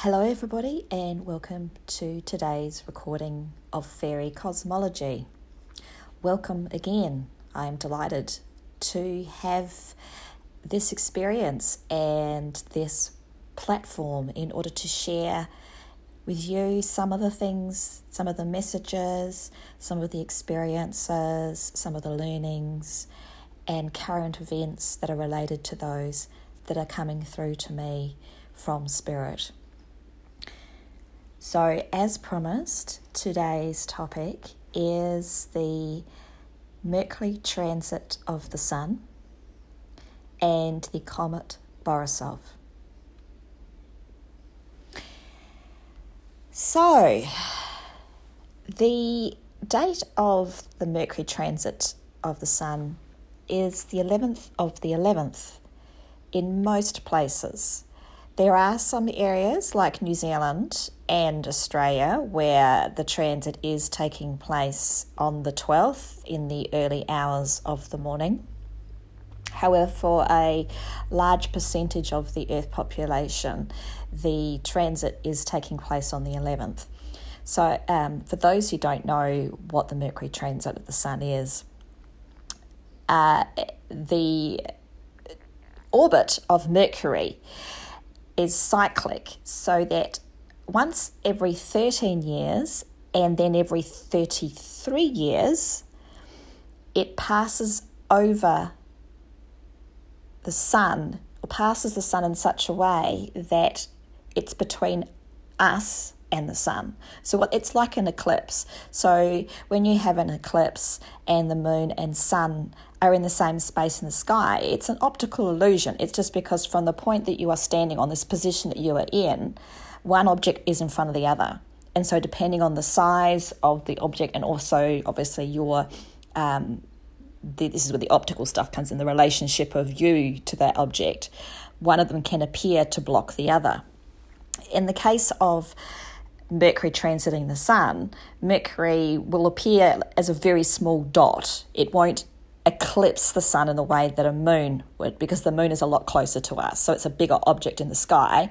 Hello, everybody, and welcome to today's recording of Fairy Cosmology. Welcome again. I am delighted to have this experience and this platform in order to share with you some of the things, some of the messages, some of the experiences, some of the learnings, and current events that are related to those that are coming through to me from Spirit. So, as promised, today's topic is the Mercury transit of the Sun and the comet Borisov. So, the date of the Mercury transit of the Sun is the 11th of the 11th in most places. There are some areas like New Zealand and Australia where the transit is taking place on the 12th in the early hours of the morning. However, for a large percentage of the Earth population, the transit is taking place on the 11th. So, um, for those who don't know what the Mercury transit of the Sun is, uh, the orbit of Mercury is cyclic, so that once every 13 years and then every 33 years, it passes over the sun or passes the sun in such a way that it's between us and the sun. So it's like an eclipse. So when you have an eclipse and the moon and sun are in the same space in the sky, it's an optical illusion. It's just because from the point that you are standing on this position that you are in, one object is in front of the other. And so depending on the size of the object and also obviously your um, this is where the optical stuff comes in the relationship of you to that object. One of them can appear to block the other. In the case of Mercury transiting the Sun, Mercury will appear as a very small dot. It won't eclipse the Sun in the way that a moon would, because the moon is a lot closer to us. So it's a bigger object in the sky,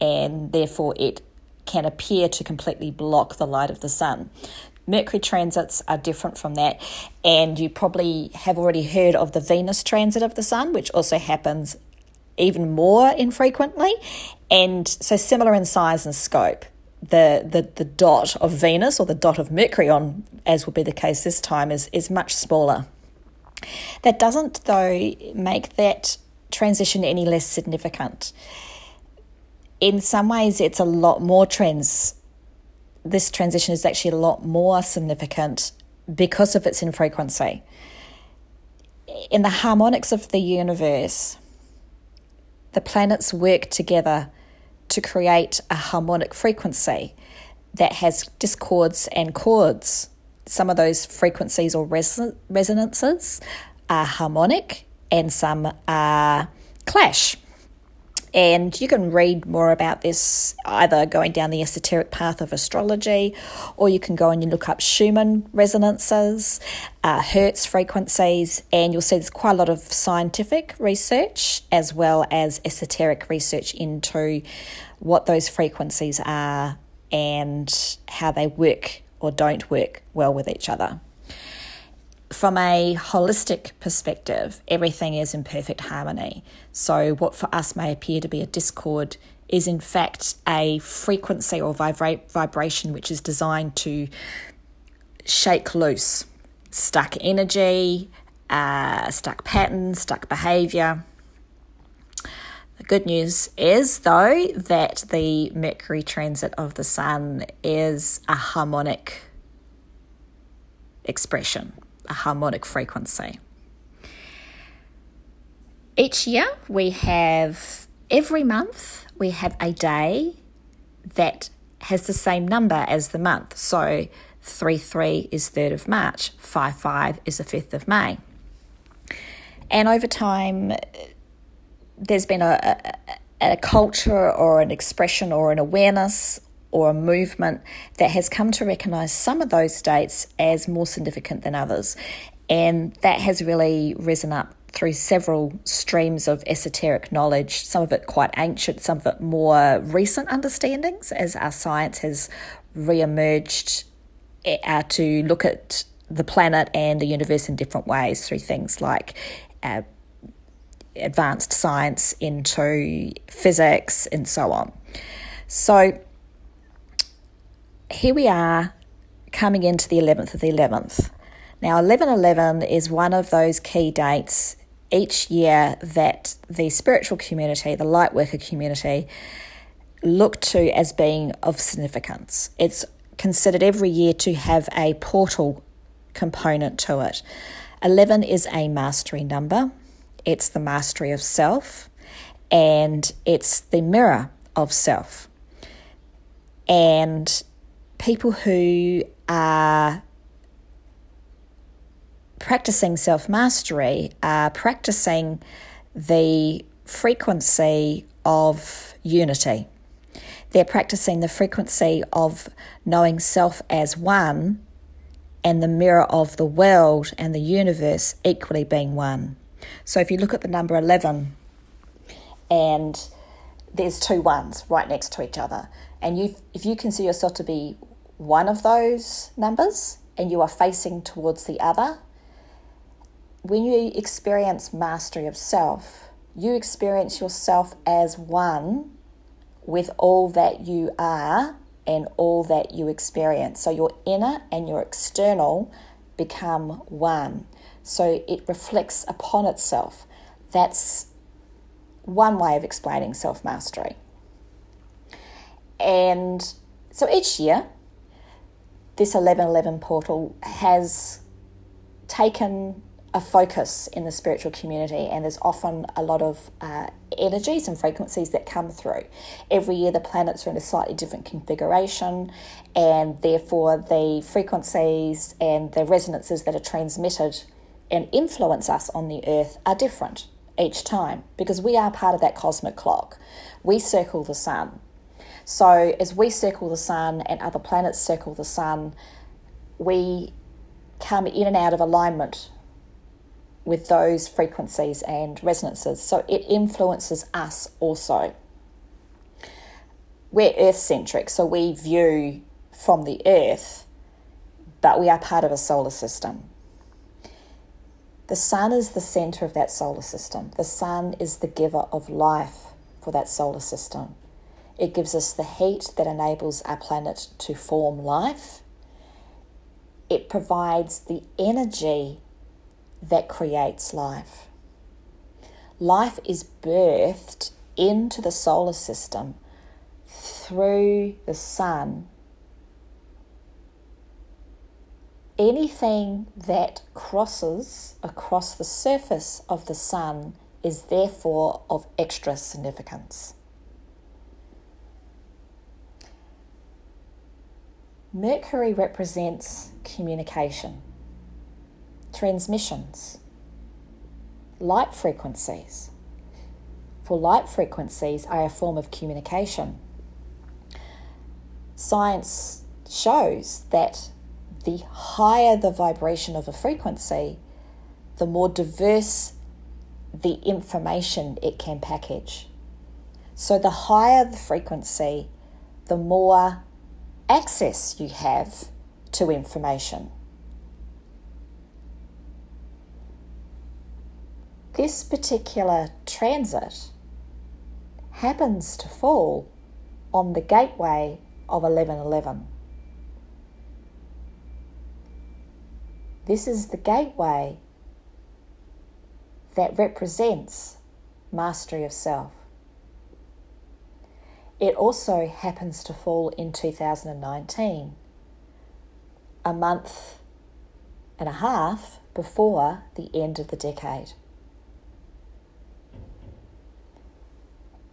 and therefore it can appear to completely block the light of the Sun. Mercury transits are different from that, and you probably have already heard of the Venus transit of the Sun, which also happens even more infrequently, and so similar in size and scope the, the, the dot of Venus or the dot of Mercury on, as will be the case this time, is, is much smaller. That doesn't, though, make that transition any less significant. In some ways, it's a lot more trans. This transition is actually a lot more significant because of its infrequency. In the harmonics of the universe, the planets work together to create a harmonic frequency that has discords and chords. Some of those frequencies or resonances are harmonic and some are clash. And you can read more about this either going down the esoteric path of astrology, or you can go and you look up Schumann resonances, uh, Hertz frequencies, and you'll see there's quite a lot of scientific research as well as esoteric research into what those frequencies are and how they work or don't work well with each other from a holistic perspective, everything is in perfect harmony. So, what for us may appear to be a discord is in fact a frequency or vibra- vibration which is designed to shake loose stuck energy, uh, stuck patterns, stuck behavior. The good news is, though, that the Mercury transit of the Sun is a harmonic expression a harmonic frequency. Each year we have, every month, we have a day that has the same number as the month. So 3 3 is 3rd of March, 5 5 is the 5th of May. And over time, there's been a, a, a culture or an expression or an awareness or a movement that has come to recognise some of those dates as more significant than others. And that has really risen up through several streams of esoteric knowledge, some of it quite ancient, some of it more recent understandings as our science has re emerged uh, to look at the planet and the universe in different ways through things like uh, advanced science into physics and so on. So here we are coming into the 11th of the 11th. Now, 1111 is one of those key dates each year that the spiritual community, the light worker community, look to as being of significance. It's considered every year to have a portal component to it. 11 is a mastery number, it's the mastery of self, and it's the mirror of self. And people who are practicing self mastery are practicing the frequency of unity. They're practicing the frequency of knowing self as one and the mirror of the world and the universe equally being one. So if you look at the number 11 and there's two ones right next to each other, and you if you consider yourself to be one of those numbers and you are facing towards the other, when you experience mastery of self, you experience yourself as one with all that you are and all that you experience. So your inner and your external become one. So it reflects upon itself. That's one way of explaining self mastery. And so each year, this 1111 portal has taken a focus in the spiritual community, and there's often a lot of uh, energies and frequencies that come through. Every year, the planets are in a slightly different configuration, and therefore, the frequencies and the resonances that are transmitted and influence us on the earth are different each time because we are part of that cosmic clock. We circle the sun. So, as we circle the sun and other planets circle the sun, we come in and out of alignment with those frequencies and resonances. So it influences us also. We're earth centric, so we view from the earth, but we are part of a solar system. The sun is the center of that solar system. The sun is the giver of life for that solar system. It gives us the heat that enables our planet to form life. It provides the energy that creates life. Life is birthed into the solar system through the sun. Anything that crosses across the surface of the sun is therefore of extra significance. Mercury represents communication transmissions, light frequencies. For light frequencies are a form of communication. Science shows that the higher the vibration of a frequency, the more diverse the information it can package. So, the higher the frequency, the more access you have to information. this particular transit happens to fall on the gateway of 1111. This is the gateway that represents mastery of self. It also happens to fall in 2019, a month and a half before the end of the decade.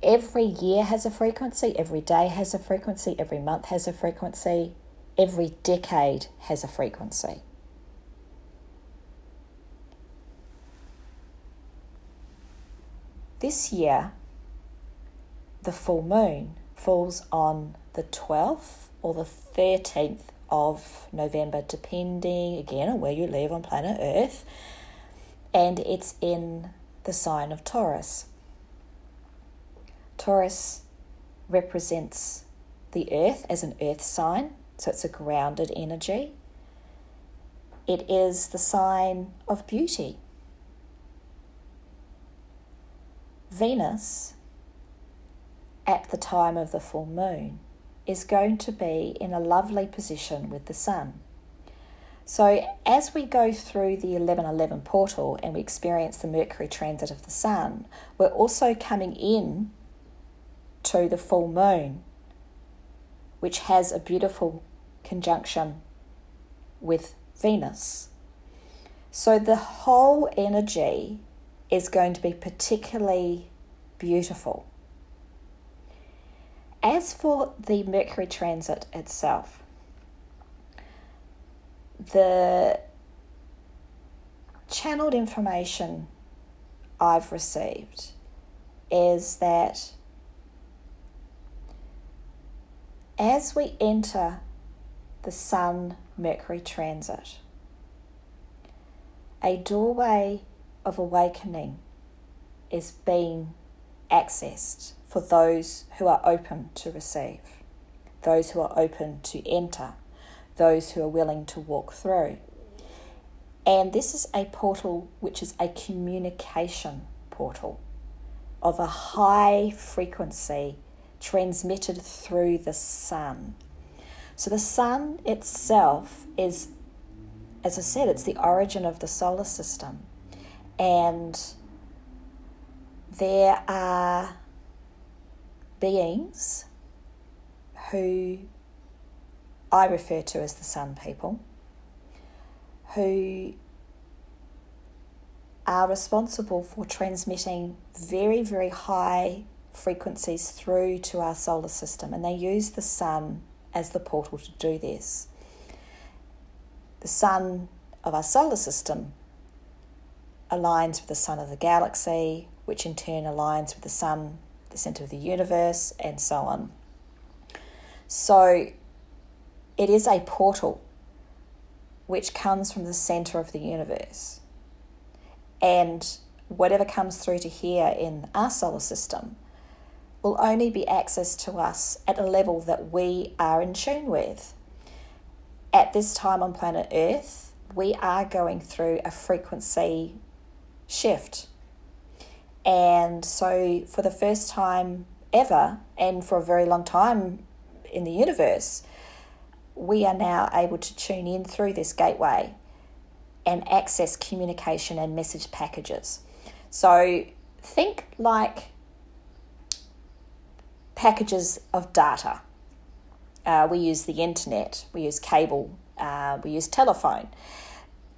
every year has a frequency, every day has a frequency, every month has a frequency, every decade has a frequency. This year, the full moon falls on the 12th or the 13th of November, depending again on where you live on planet Earth, and it's in the sign of Taurus. Taurus represents the earth as an earth sign, so it's a grounded energy. It is the sign of beauty. Venus, at the time of the full moon, is going to be in a lovely position with the sun. So, as we go through the 1111 portal and we experience the Mercury transit of the Sun, we're also coming in to the full moon, which has a beautiful conjunction with Venus. So, the whole energy is going to be particularly beautiful. As for the Mercury transit itself, the channeled information I've received is that as we enter the Sun Mercury transit, a doorway of awakening is being accessed for those who are open to receive, those who are open to enter those who are willing to walk through. And this is a portal which is a communication portal of a high frequency transmitted through the sun. So the sun itself is, as I said, it's the origin of the solar system. And there are beings who I refer to as the Sun people, who are responsible for transmitting very, very high frequencies through to our solar system, and they use the Sun as the portal to do this. The Sun of our solar system aligns with the Sun of the galaxy, which in turn aligns with the Sun, the center of the universe, and so on. So, it is a portal which comes from the center of the universe. And whatever comes through to here in our solar system will only be accessed to us at a level that we are in tune with. At this time on planet Earth, we are going through a frequency shift. And so, for the first time ever, and for a very long time in the universe, we are now able to tune in through this gateway and access communication and message packages. So think like packages of data. Uh, we use the internet, we use cable, uh, we use telephone.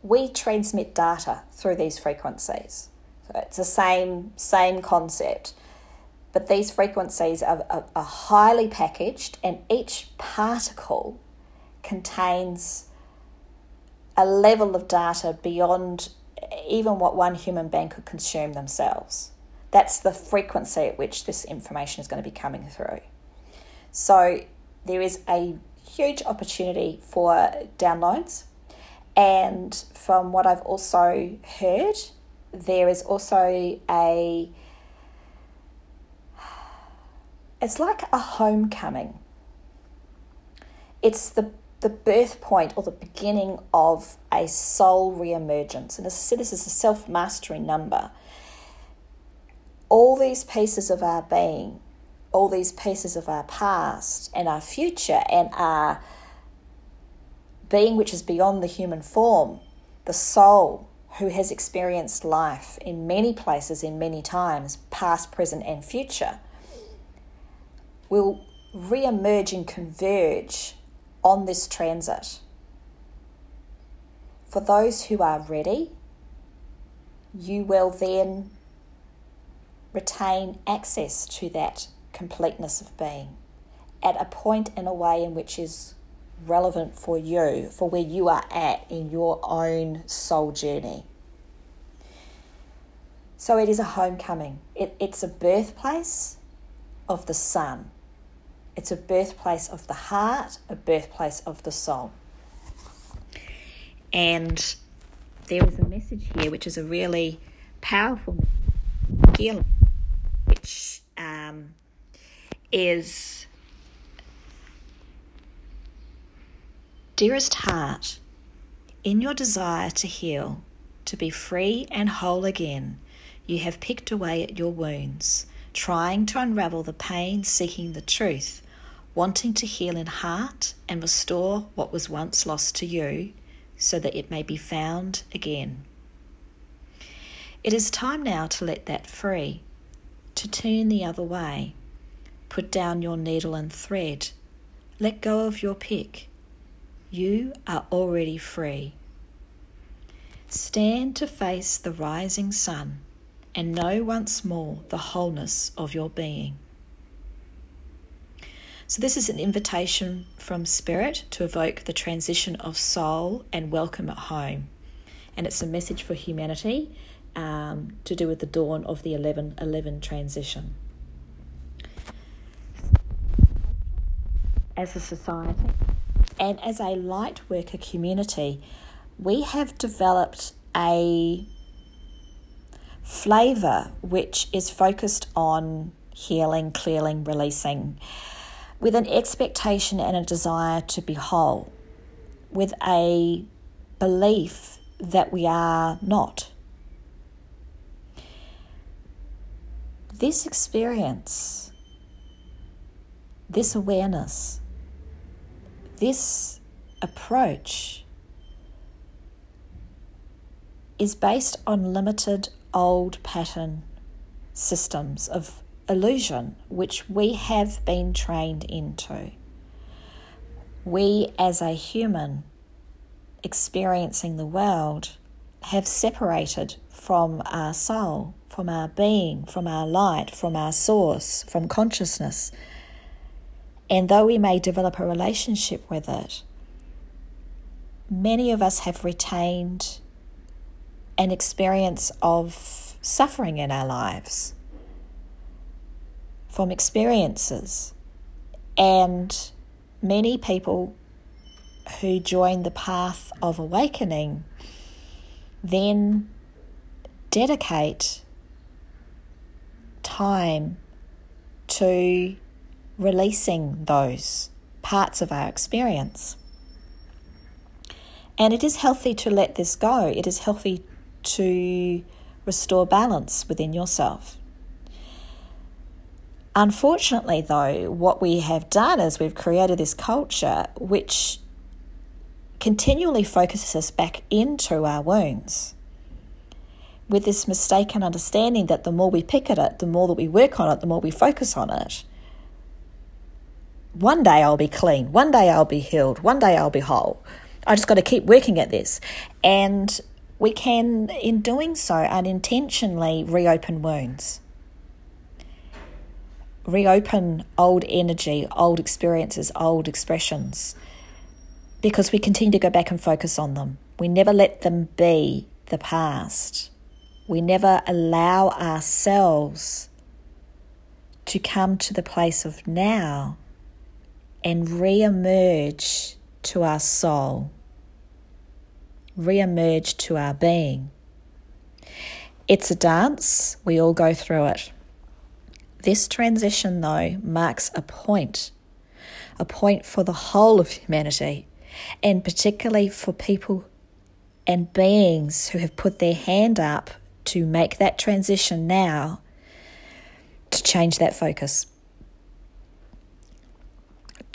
We transmit data through these frequencies. It's the same same concept, but these frequencies are, are, are highly packaged, and each particle contains a level of data beyond even what one human being could consume themselves. That's the frequency at which this information is going to be coming through. So there is a huge opportunity for downloads. And from what I've also heard, there is also a it's like a homecoming. It's the the birth point or the beginning of a soul re-emergence. And as I said, this is a self-mastery number. All these pieces of our being, all these pieces of our past and our future and our being which is beyond the human form, the soul who has experienced life in many places, in many times, past, present, and future, will re emerge and converge on this transit. For those who are ready, you will then retain access to that completeness of being at a point in a way in which is relevant for you, for where you are at in your own soul journey. So it is a homecoming, it, it's a birthplace of the sun. It's a birthplace of the heart, a birthplace of the soul. And there is a message here which is a really powerful healing, which um, is Dearest heart, in your desire to heal, to be free and whole again, you have picked away at your wounds, trying to unravel the pain, seeking the truth, wanting to heal in heart and restore what was once lost to you so that it may be found again. It is time now to let that free, to turn the other way. Put down your needle and thread. Let go of your pick. You are already free. Stand to face the rising sun and know once more the wholeness of your being. So, this is an invitation from Spirit to evoke the transition of soul and welcome at home. And it's a message for humanity um, to do with the dawn of the 11 11 transition. As a society and as a light worker community, we have developed a flavour which is focused on healing, clearing, releasing, with an expectation and a desire to be whole, with a belief that we are not. this experience, this awareness, this approach is based on limited old pattern systems of illusion which we have been trained into. We, as a human experiencing the world, have separated from our soul from our being, from our light, from our source, from consciousness. And though we may develop a relationship with it, many of us have retained an experience of suffering in our lives from experiences. And many people who join the path of awakening then dedicate time to releasing those parts of our experience. And it is healthy to let this go. It is healthy to restore balance within yourself. Unfortunately, though, what we have done is we've created this culture which continually focuses us back into our wounds with this mistaken understanding that the more we pick at it, the more that we work on it, the more we focus on it. One day I'll be clean. One day I'll be healed. One day I'll be whole. I just got to keep working at this. And we can, in doing so, unintentionally reopen wounds, reopen old energy, old experiences, old expressions, because we continue to go back and focus on them. We never let them be the past. We never allow ourselves to come to the place of now and re emerge to our soul, re emerge to our being. It's a dance, we all go through it. This transition, though, marks a point, a point for the whole of humanity, and particularly for people and beings who have put their hand up to make that transition now to change that focus.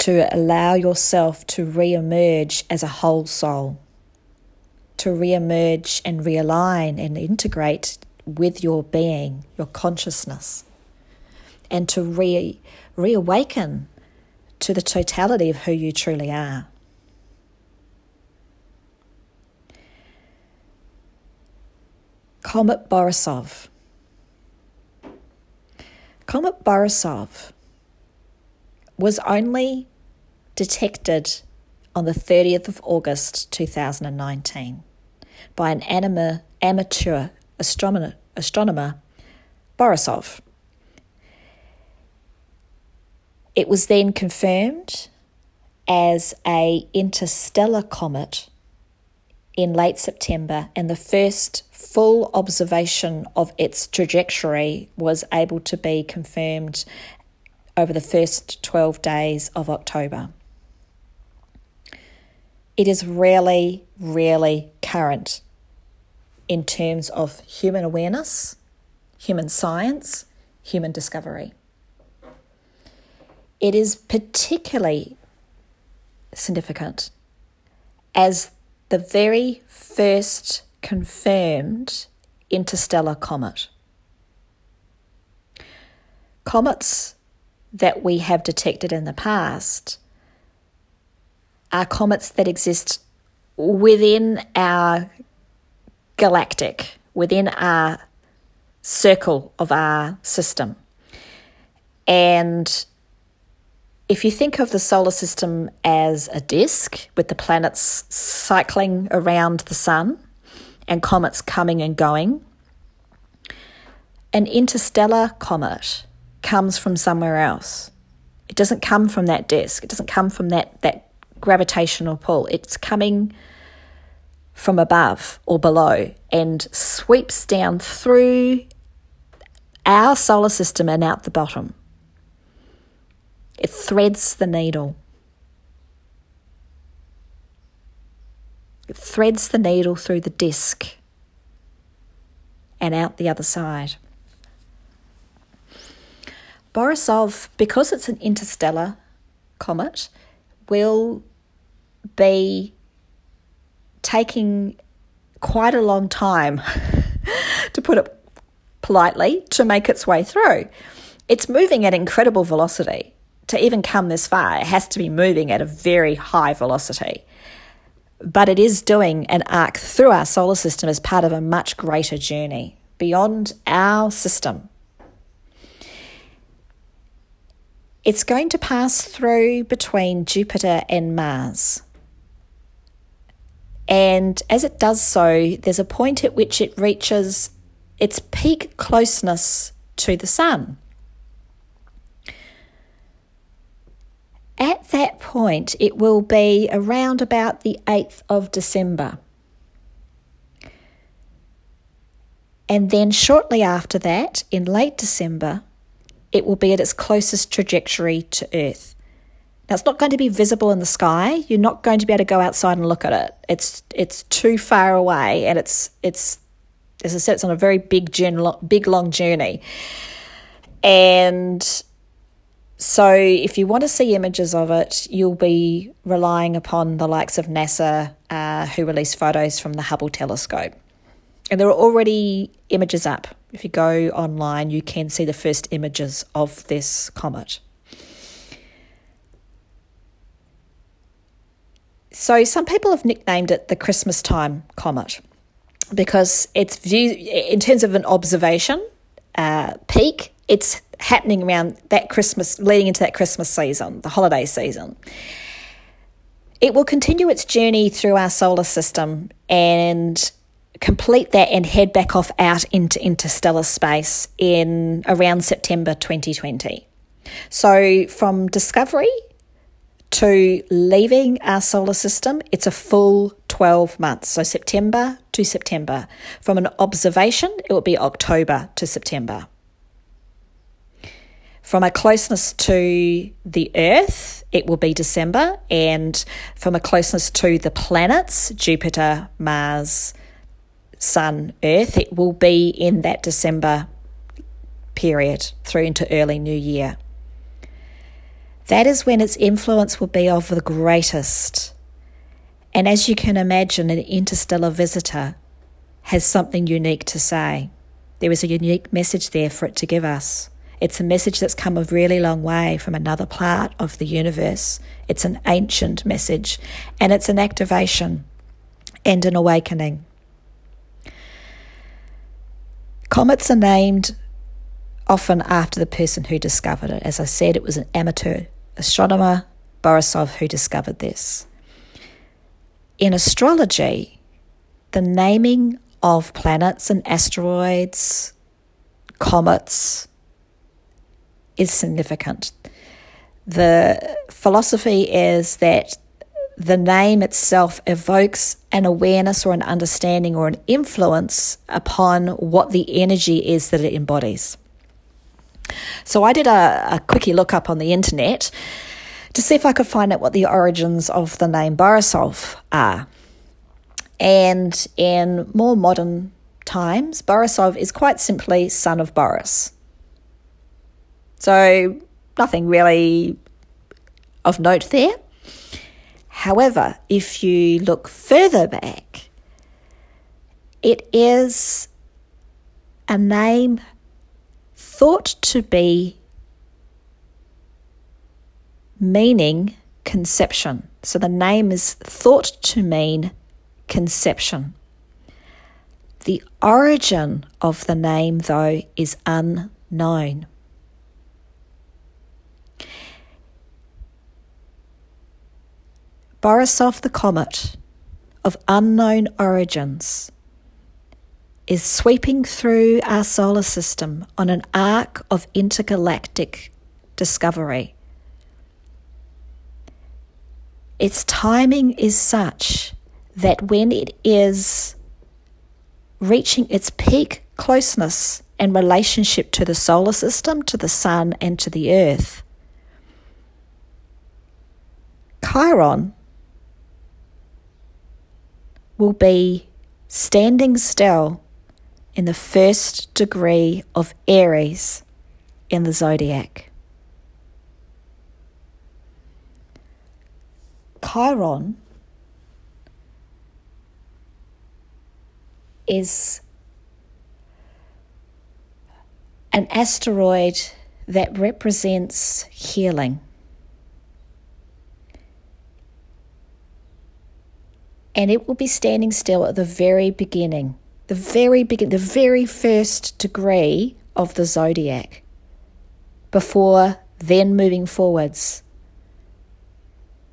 To allow yourself to re emerge as a whole soul, to re emerge and realign and integrate with your being, your consciousness, and to re reawaken to the totality of who you truly are. Comet Borisov. Comet Borisov was only detected on the 30th of August 2019 by an anima, amateur astronomer, astronomer, Borisov. It was then confirmed as a interstellar comet in late September, and the first full observation of its trajectory was able to be confirmed over the first 12 days of October. It is really, really current in terms of human awareness, human science, human discovery. It is particularly significant as the very first confirmed interstellar comet. Comets that we have detected in the past are comets that exist within our galactic, within our circle of our system. And if you think of the solar system as a disk with the planets cycling around the sun and comets coming and going, an interstellar comet comes from somewhere else. It doesn't come from that disk, it doesn't come from that, that gravitational pull. It's coming from above or below and sweeps down through our solar system and out the bottom. It threads the needle. It threads the needle through the disc and out the other side. Borisov, because it's an interstellar comet, will be taking quite a long time, to put it politely, to make its way through. It's moving at incredible velocity to even come this far, it has to be moving at a very high velocity. But it is doing an arc through our solar system as part of a much greater journey beyond our system. It's going to pass through between Jupiter and Mars. And as it does so, there's a point at which it reaches its peak closeness to the Sun. At that point, it will be around about the 8th of December. And then shortly after that, in late December, it will be at its closest trajectory to Earth. Now, it's not going to be visible in the sky. You're not going to be able to go outside and look at it. It's it's too far away, and it's it's as I said, it's on a very big, big long journey. And so, if you want to see images of it, you'll be relying upon the likes of NASA, uh, who release photos from the Hubble telescope. And there are already images up. If you go online, you can see the first images of this comet. So, some people have nicknamed it the Christmas time comet because it's viewed in terms of an observation uh, peak, it's happening around that Christmas, leading into that Christmas season, the holiday season. It will continue its journey through our solar system and complete that and head back off out into interstellar space in around September 2020. So, from discovery to leaving our solar system, it's a full 12 months. So, September to September. From an observation, it will be October to September. From a closeness to the Earth, it will be December, and from a closeness to the planets, Jupiter, Mars, Sun, Earth, it will be in that December period through into early New Year. That is when its influence will be of the greatest. And as you can imagine, an interstellar visitor has something unique to say. There is a unique message there for it to give us. It's a message that's come a really long way from another part of the universe. It's an ancient message and it's an activation and an awakening. Comets are named often after the person who discovered it. As I said, it was an amateur astronomer, Borisov, who discovered this. In astrology, the naming of planets and asteroids, comets, is significant. The philosophy is that the name itself evokes an awareness or an understanding or an influence upon what the energy is that it embodies. So I did a, a quickie look up on the internet to see if I could find out what the origins of the name Borisov are. And in more modern times, Borisov is quite simply son of Boris. So nothing really of note there. However, if you look further back, it is a name thought to be meaning conception. So the name is thought to mean conception. The origin of the name, though, is unknown. Borisov the comet of unknown origins is sweeping through our solar system on an arc of intergalactic discovery. Its timing is such that when it is reaching its peak closeness and relationship to the solar system, to the sun, and to the earth, Chiron will be standing still in the first degree of Aries in the zodiac. Chiron is an asteroid that represents healing. and it will be standing still at the very beginning, the very begin, the very first degree of the zodiac, before then moving forwards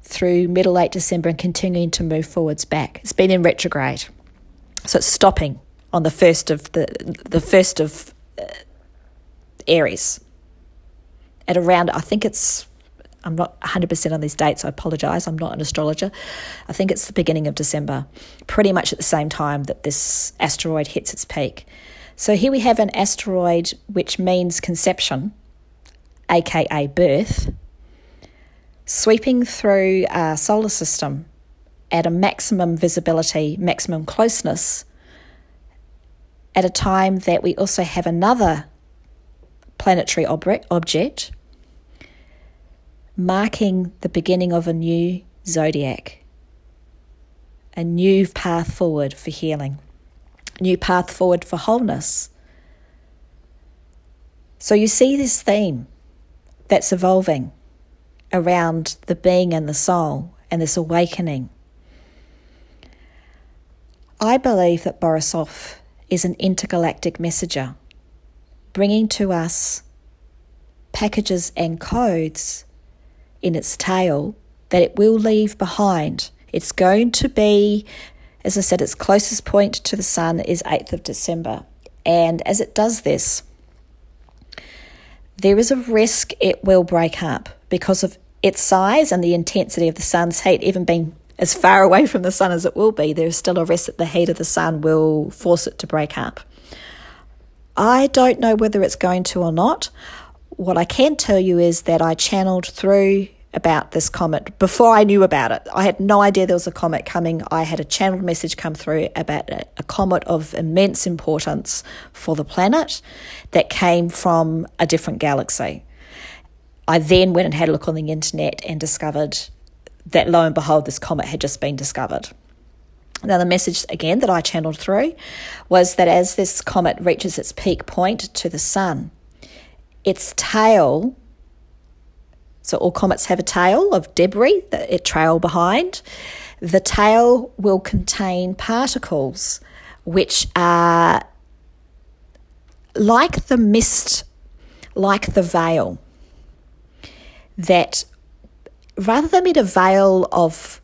through middle late December and continuing to move forwards back. It's been in retrograde, so it's stopping on the first of the the first of uh, Aries at around I think it's I'm not 100% on these dates. I apologize. I'm not an astrologer. I think it's the beginning of December, pretty much at the same time that this asteroid hits its peak. So here we have an asteroid which means conception, aka birth, sweeping through our solar system at a maximum visibility, maximum closeness, at a time that we also have another planetary object marking the beginning of a new zodiac, a new path forward for healing, a new path forward for wholeness. So you see this theme that's evolving around the being and the soul and this awakening. I believe that Borisov is an intergalactic messenger, bringing to us packages and codes in its tail that it will leave behind. It's going to be, as I said, its closest point to the sun is 8th of December. And as it does this, there is a risk it will break up because of its size and the intensity of the sun's heat, even being as far away from the sun as it will be, there's still a risk that the heat of the sun will force it to break up. I don't know whether it's going to or not. What I can tell you is that I channeled through about this comet before I knew about it. I had no idea there was a comet coming. I had a channeled message come through about a, a, comet of immense importance for the planet that came from a different galaxy. I then went and had a look on the internet and discovered that lo and behold, this comet had just been discovered. Now, the message again that I channeled through was that as this comet reaches its peak point to the sun, its tail, so all comets have a tail of debris that it trail behind. The tail will contain particles which are like the mist, like the veil, that rather than be a veil of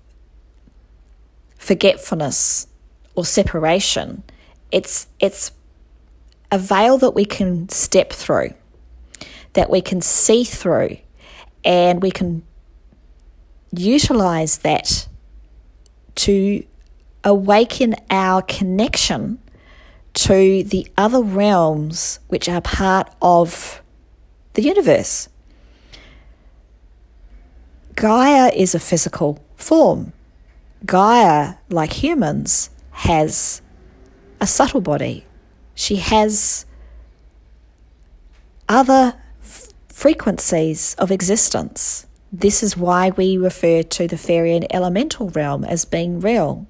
forgetfulness or separation, it's it's a veil that we can step through that we can see through and we can utilize that to awaken our connection to the other realms which are part of the universe. Gaia is a physical form. Gaia, like humans, has a subtle body. She has other frequencies of existence. This is why we refer to the fairy and elemental realm as being real,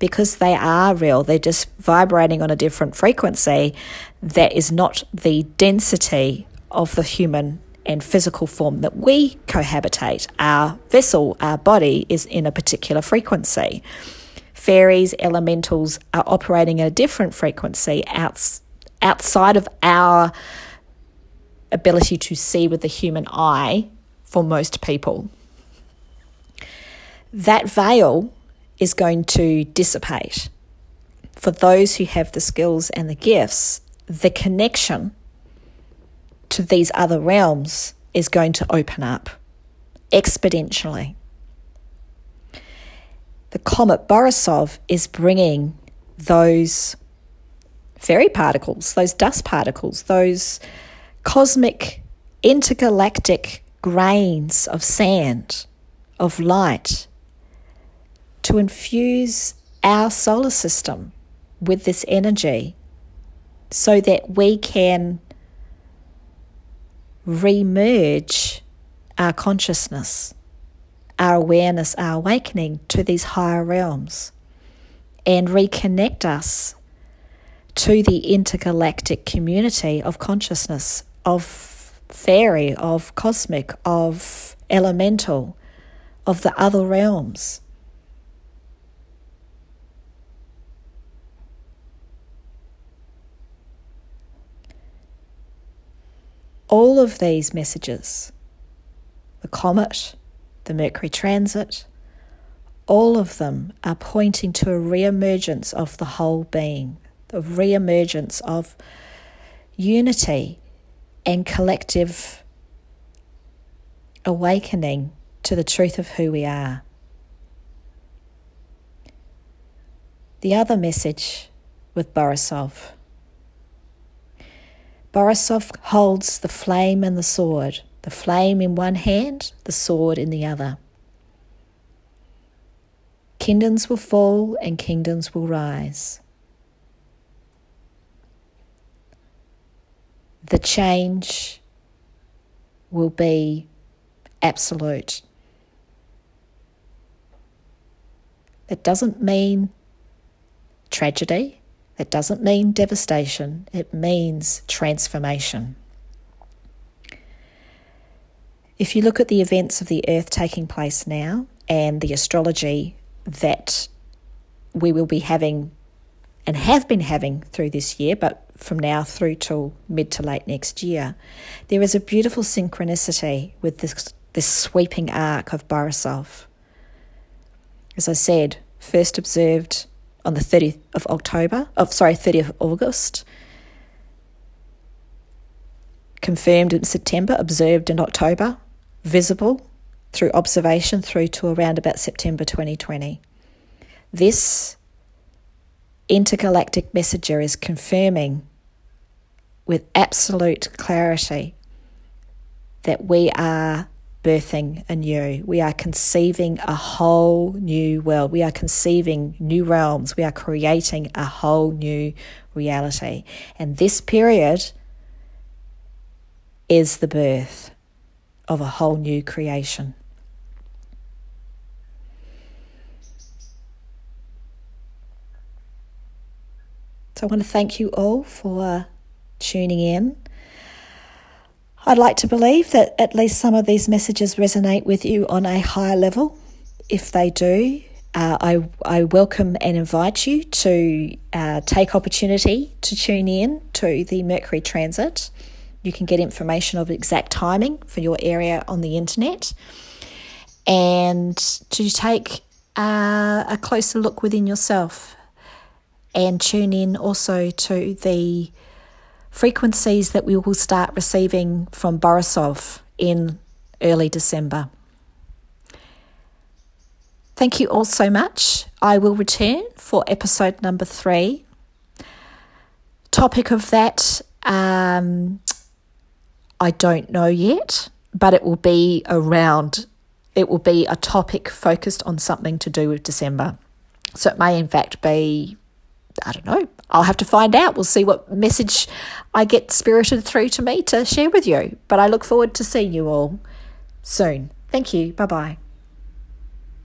because they are real. They're just vibrating on a different frequency that is not the density of the human and physical form that we cohabitate. Our vessel, our body, is in a particular frequency. Fairies, elementals are operating at a different frequency outs- outside of our ability to see with the human eye for most people. That veil is going to dissipate. For those who have the skills and the gifts, the connection to these other realms is going to open up exponentially. The comet Borisov is bringing those fairy particles, those dust particles, those cosmic intergalactic grains of sand, of light, to infuse our solar system with this energy so that we can remerge our consciousness, our awareness, our awakening to these higher realms and reconnect us to the intergalactic community of consciousness, of fairy, of cosmic, of elemental, of the other realms. all of these messages the comet, the Mercury transit, all of them are pointing to a re-emergence of the whole being, the re-emergence of unity and collective awakening to the truth of who we are. The other message with Borisov Borisov holds the flame and the sword, the flame in one hand, the sword in the other. Kingdoms will fall and kingdoms will rise. The change will be absolute. It doesn't mean tragedy. That doesn't mean devastation, it means transformation. If you look at the events of the earth taking place now and the astrology that we will be having and have been having through this year, but from now through till mid to late next year, there is a beautiful synchronicity with this, this sweeping arc of Borisov. As I said, first observed on the 30th of October, of sorry, 30th of August. Confirmed in September, observed in October, visible through observation through to around about September 2020. This intergalactic messenger is confirming with absolute clarity that we are birthing anew. We are conceiving a whole new world. We are conceiving new realms. We are creating a whole new reality. And this period is the birth of a whole new creation. I want to thank you all for tuning in. I'd like to believe that at least some of these messages resonate with you on a higher level. If they do, uh, I, I welcome and invite you to uh, take opportunity to tune in to the Mercury transit. You can get information of exact timing for your area on the internet and to take uh, a closer look within yourself and tune in also to the frequencies that we will start receiving from Borisov in early December. Thank you all so much. I will return for episode number three. Topic of that, um, I don't know yet, but it will be around, it will be a topic focused on something to do with December. So it may, in fact, be, I don't know, I'll have to find out. We'll see what message I get spirited through to me to share with you. But I look forward to seeing you all soon. Thank you. Bye bye.